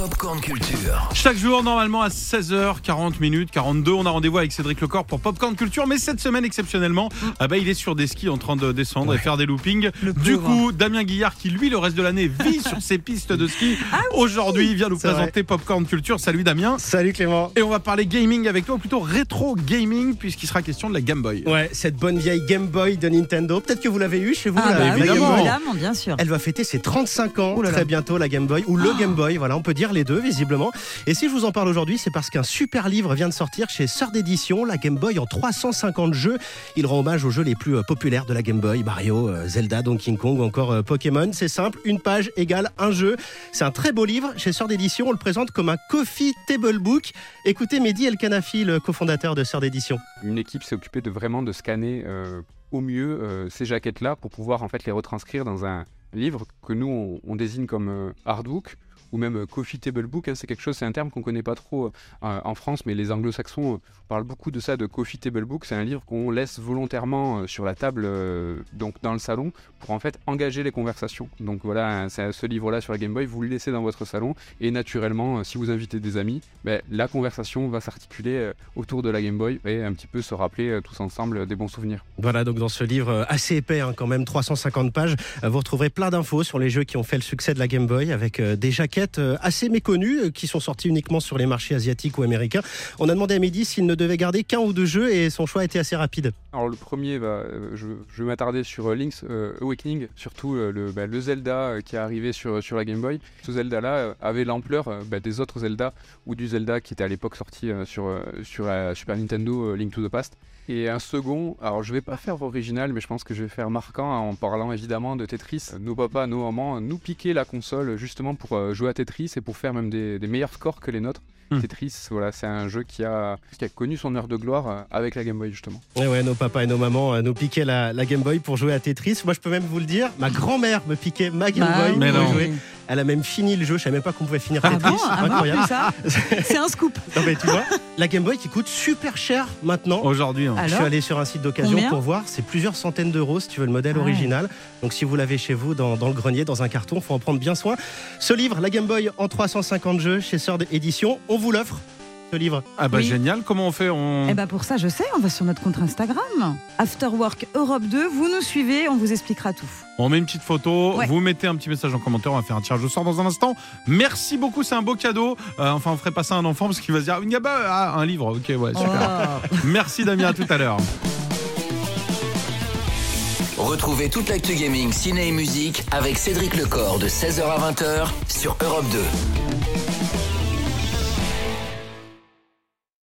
Popcorn Culture. Chaque jour, normalement à 16h40 minutes, 42, on a rendez-vous avec Cédric Lecor pour Popcorn Culture. Mais cette semaine, exceptionnellement, ah bah, il est sur des skis en train de descendre et faire des loopings. Du coup, Damien Guillard, qui lui, le reste de l'année, vit sur ses pistes de ski, aujourd'hui vient nous présenter Popcorn Culture. Salut Damien. Salut Clément. Et on va parler gaming avec toi, ou plutôt rétro gaming, puisqu'il sera question de la Game Boy. Ouais, cette bonne vieille Game Boy de Nintendo. Peut-être que vous l'avez eu chez vous, Ah la, bah la oui, Game Boy. évidemment, bien sûr. Elle va fêter ses 35 ans là là. très bientôt, la Game Boy, ou le Game Boy, voilà, on peut dire les deux, visiblement. Et si je vous en parle aujourd'hui, c'est parce qu'un super livre vient de sortir chez Sœur d'édition, la Game Boy en 350 jeux. Il rend hommage aux jeux les plus euh, populaires de la Game Boy, Mario, euh, Zelda, Donkey Kong encore euh, Pokémon. C'est simple, une page égale un jeu. C'est un très beau livre. Chez Sœur d'édition, on le présente comme un Coffee Table Book. Écoutez Mehdi El Kanafi, le cofondateur de Sœur d'édition. une équipe s'est occupée de vraiment de scanner au mieux ces jaquettes-là pour pouvoir en fait les retranscrire dans un livre que nous on, on désigne comme euh, hardbook ou même euh, coffee table book. hein. c'est quelque chose, c'est un terme qu'on connaît pas trop euh, en France, mais les Anglo-Saxons euh, parlent beaucoup de ça, de coffee table book. C'est un livre qu'on laisse volontairement euh, sur la table, euh, donc dans le salon, pour en fait engager les conversations. Donc voilà, hein, ce livre-là sur la Game Boy, vous le laissez dans votre salon et naturellement, euh, si vous invitez des amis, ben, la conversation va s'articuler euh, autour de la Game Boy et un petit peu se rappeler euh, tous ensemble euh, des bons souvenirs. Voilà, donc dans ce livre euh, assez épais, hein, quand même 350 pages, euh, vous retrouverez plein d'infos sur les jeux qui ont fait le succès de la Game Boy, avec euh, des jaquettes euh, assez méconnues euh, qui sont sorties uniquement sur les marchés asiatiques ou américains. On a demandé à Mehdi s'il ne devait garder qu'un ou deux jeux et son choix a été assez rapide. Alors le premier, bah, euh, je, vais m'attarder sur Link's Awakening, surtout le, bah, le Zelda qui est arrivé sur, sur la Game Boy. Ce Zelda-là avait l'ampleur bah, des autres Zelda ou du Zelda qui était à l'époque sorti sur, sur la Super Nintendo Link to the Past. Et un second, alors je vais pas faire original, mais je pense que je vais faire marquant en parlant évidemment de Tetris. Nos papas, nos mamans nous piquaient la console justement pour euh, jouer à Tetris et pour faire même des, des meilleurs scores que les nôtres. Hmm. Tetris, voilà, c'est un jeu qui a, qui a connu son heure de gloire euh, avec la Game Boy justement. Et ouais, nos papas et nos mamans euh, nous piquaient la, la Game Boy pour jouer à Tetris. Moi, je peux même vous le dire, ma grand-mère me piquait ma Game Bah Boy pour jouer. Elle a même fini le jeu, je savais même pas qu'on pouvait finir Ah Tetris. bon, ah bon, Incroyable. ça C'est un scoop. Non, mais tu vois, la Game Boy qui coûte super cher maintenant. Aujourd'hui, hein. Je suis allé sur un site d'occasion pour voir. C'est plusieurs centaines d'euros si tu veux le modèle Ah ouais. original. Donc si vous l'avez chez vous dans, dans le grenier, dans un carton, faut en prendre bien soin. Ce livre, la Game Boy en 350 jeux chez Sœur Édition, on vous l'offre. Ce livre. Ah bah Oui. génial, comment on fait on... Eh ben pour ça, je sais, on va sur notre compte Instagram. Afterwork Europe 2, vous nous suivez, on vous expliquera tout. On met une petite photo, Ouais. vous mettez un petit message en commentaire, on va faire un tirage au sort dans un instant. Merci beaucoup, c'est un beau cadeau. Euh, enfin, on ferait pas ça à un enfant parce qu'il va se dire une gaba, ah, un livre, ok, ouais, super. Oh. Merci Damien, à tout à l'heure. Retrouvez toute l'actu gaming, ciné et musique avec Cédric Lecor de 16h à 20h sur Europe 2.